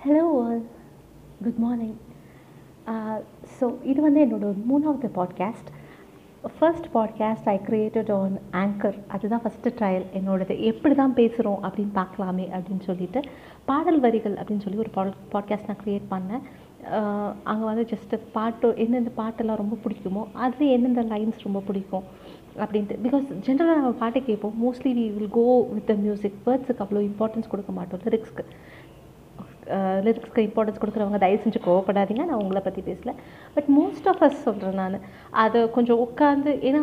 Hello all good morning so இது வந்து என்னோட மூணாவது podcast first podcast I created on Anchor அதுதான் ஃபஸ்ட்டு ட்ரையல் என்னோடது எப்படி தான் பேசுகிறோம் அப்படின்னு பார்க்கலாமே அப்படின்னு சொல்லிட்டு பாடல் வரிகள் அப்படின்னு சொல்லி ஒரு பாட் பாட்காஸ்ட் நான் க்ரியேட் பண்ணேன். Uh, அங்கே வந்து ஜஸ்ட்டு பாட்டு எந்தெந்த பாட்டெல்லாம் ரொம்ப பிடிக்குமோ அதில் எந்தெந்த லைன்ஸ் ரொம்ப பிடிக்கும் அப்படின்ட்டு. பிகாஸ் ஜென்ரலாக நம்ம பாட்டு கேட்போம். Mostly we will go with the music வேர்ட்ஸுக்கு அவ்வளோ இம்பார்ட்டன்ஸ் கொடுக்க மாட்டோம் லிரிக்ஸ்க்கு லிரிக்ஸ்க்கு இம்பார்ட்டன்ஸ் கொடுக்குறவங்க தயவு செஞ்சு கோவப்படாதீங்க. நான் உங்களை பற்றி பேசல. பட் மோஸ்ட் ஆஃப் அஸ் சொல்கிறேன் நான். அதை கொஞ்சம் உட்காந்து ஏன்னா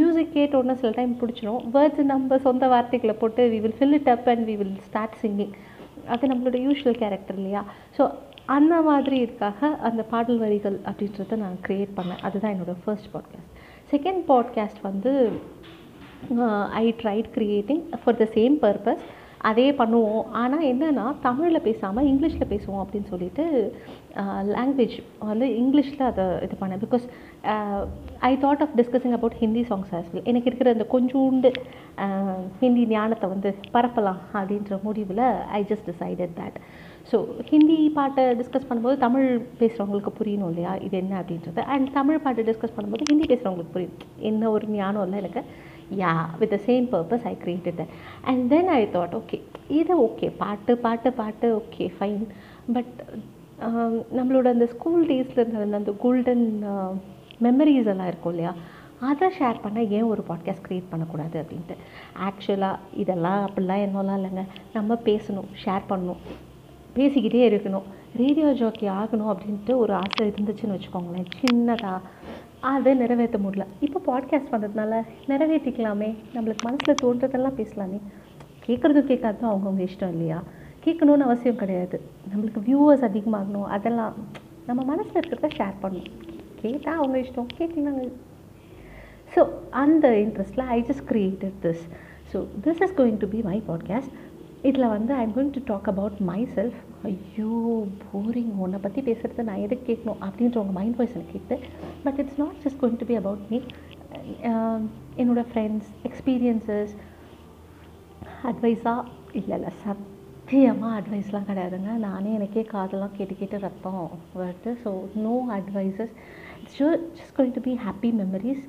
மியூசிக் கேட்ட உடனே சில டைம் பிடிச்சிரும். வேர்ட்ஸ் நம்ம சொந்த வார்த்தைகளை போட்டு we will fill it up and we will start singing அது நம்மளோட யூஷுவல் கேரக்டர் இல்லையா? ஸோ அந்த மாதிரி இதுக்காக அந்த பாடல் வரிகள் அப்படின்றத நான் க்ரியேட் பண்ணேன். அதுதான் என்னோடய ஃபர்ஸ்ட் பாட்காஸ்ட் செகண்ட் பாட்காஸ்ட் வந்து I tried creating for the same purpose அதே பண்ணுவோம். ஆனால் என்னென்னா தமிழில் பேசாமல் இங்கிலீஷில் பேசுவோம் அப்படின்னு சொல்லிட்டு லாங்குவேஜ் வந்து இங்கிலீஷில் அதை இது பண்ணேன். Because I thought of discussing about Hindi songs as well எனக்கு இருக்கிற அந்த கொஞ்சோண்டு ஹிந்தி ஞானத்தை வந்து பரப்பலாம் அப்படின்ற முடிவில் I just decided that so Hindi பாட்டை டிஸ்கஸ் பண்ணும்போது தமிழ் பேசுகிறவங்களுக்கு புரியணும் இல்லையா? இது என்ன அப்படின்றது. அண்ட் தமிழ் பாட்டை டிஸ்கஸ் பண்ணும்போது ஹிந்தி பேசுகிறவங்களுக்கு புரியும். என்ன ஒரு ஞானம் இல்லை எனக்கு. Yeah with the same purpose I created that and then I thought okay இது ஓகே பாட்டு பாட்டு பாட்டு ஓகே ஃபைன் பட் நம்மளோட அந்த ஸ்கூல் டேஸில் இருந்த அந்த கோல்டன் மெமரிஸ் uh, எல்லாம் இருக்கும் இல்லையா? அதை ஷேர் பண்ணால் ஏன் ஒரு பாட்காஸ்ட் க்ரியேட் பண்ணக்கூடாது அப்படின்ட்டு. ஆக்சுவலாக இதெல்லாம் அப்படிலாம் என்னெல்லாம் இல்லைங்க. நம்ம பேசணும் ஷேர் பண்ணணும் பேசிக்கிட்டே இருக்கணும். ரேடியோ ஜோக்கி ஆகணும் அப்படின்ட்டு ஒரு ஆசை இருந்துச்சுன்னு வச்சுக்கோங்களேன். சின்னதாக அதை நிறைவேற்ற முடியல. இப்போ பாட்காஸ்ட் வந்ததுனால நிறைவேற்றிக்கலாமே. நம்மளுக்கு மனசில் தோன்றதெல்லாம் பேசலாமே. கேட்குறதும் கேட்காததும் அவங்கவுங்க இஷ்டம் இல்லையா? கேட்கணுன்னு அவசியம் கிடையாது. நம்மளுக்கு வியூவர்ஸ் அதிகமாகணும். அதெல்லாம் நம்ம மனசில் இருக்கிறத ஷேர் பண்ணணும். கேட்டால் அவங்க இஷ்டம். கேட்கலாங்க ஸோ அந்த இன்ட்ரெஸ்ட்டில் I just created this so this is going to be my podcast இதில் வந்து I am going to talk about myself ஐயோ போரிங் உன்னை பற்றி பேசுகிறது நான் எதுக்கு கேட்கணும் அப்படின்ற உங்கள் மைண்ட் வாய்ஸ் எனக்கு கேட்டு but it's not just going to be about me என்னோடய ஃப்ரெண்ட்ஸ் எக்ஸ்பீரியன்சஸ் அட்வைஸாக இல்லை இல்லை சத்தியமாக அட்வைஸ்லாம் கிடையாதுங்க. நானே எனக்கே காதெல்லாம் கேட்டு கேட்டு ரத்தம் வருது. So no advices it's just going to be happy memories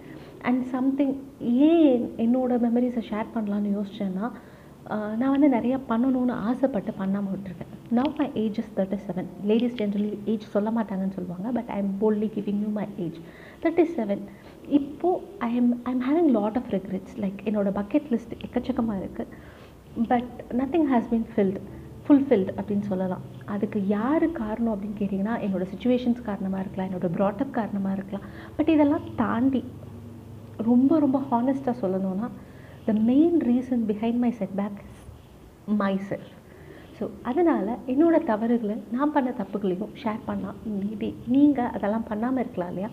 and something ஏன் என்னோடய மெமரிஸை ஷேர் பண்ணலான்னு யோசிச்சேன்னா நான் வந்து நிறையா பண்ணணும்னு ஆசைப்பட்டு பண்ணாமல் விட்டுருக்கேன். Now my age is thirty seven ladies generally age சொல்ல மாட்டாங்கன்னு சொல்லுவாங்க but I am boldly giving you my age thirty seven இப்போது I am I am having lot of regrets like என்னோடய பக்கெட் லிஸ்ட் எக்கச்சக்கமாக இருக்குது but nothing has been filled fulfilled அப்படின்னு சொல்லலாம். அதுக்கு யார் காரணம் அப்படின்னு கேட்டிங்கன்னா என்னோடய சுச்சுவேஷன்ஸ் காரணமாக இருக்கலாம் என்னோடய ப்ராட்டப் காரணமாக இருக்கலாம். பட் இதெல்லாம் தாண்டி ரொம்ப ரொம்ப ஹானஸ்ட்டாக சொல்லணும்னா the main reason behind my setback is myself so அதனால் என்னோடய தவறுகளை நான் பண்ண தப்புகளையும் ஷேர் பண்ணால் மேபி நீங்கள் அதெல்லாம் பண்ணாமல் இருக்கலாம் இல்லையா?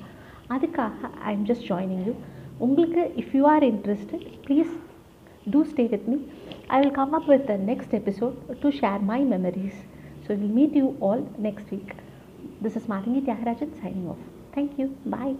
அதுக்காக I am just joining you உங்களுக்கு if you are interested please do stay with me I will come up with the next episode to share my memories so will meet you all next week this is Mathangi Thiyagarajan signing off thank you bye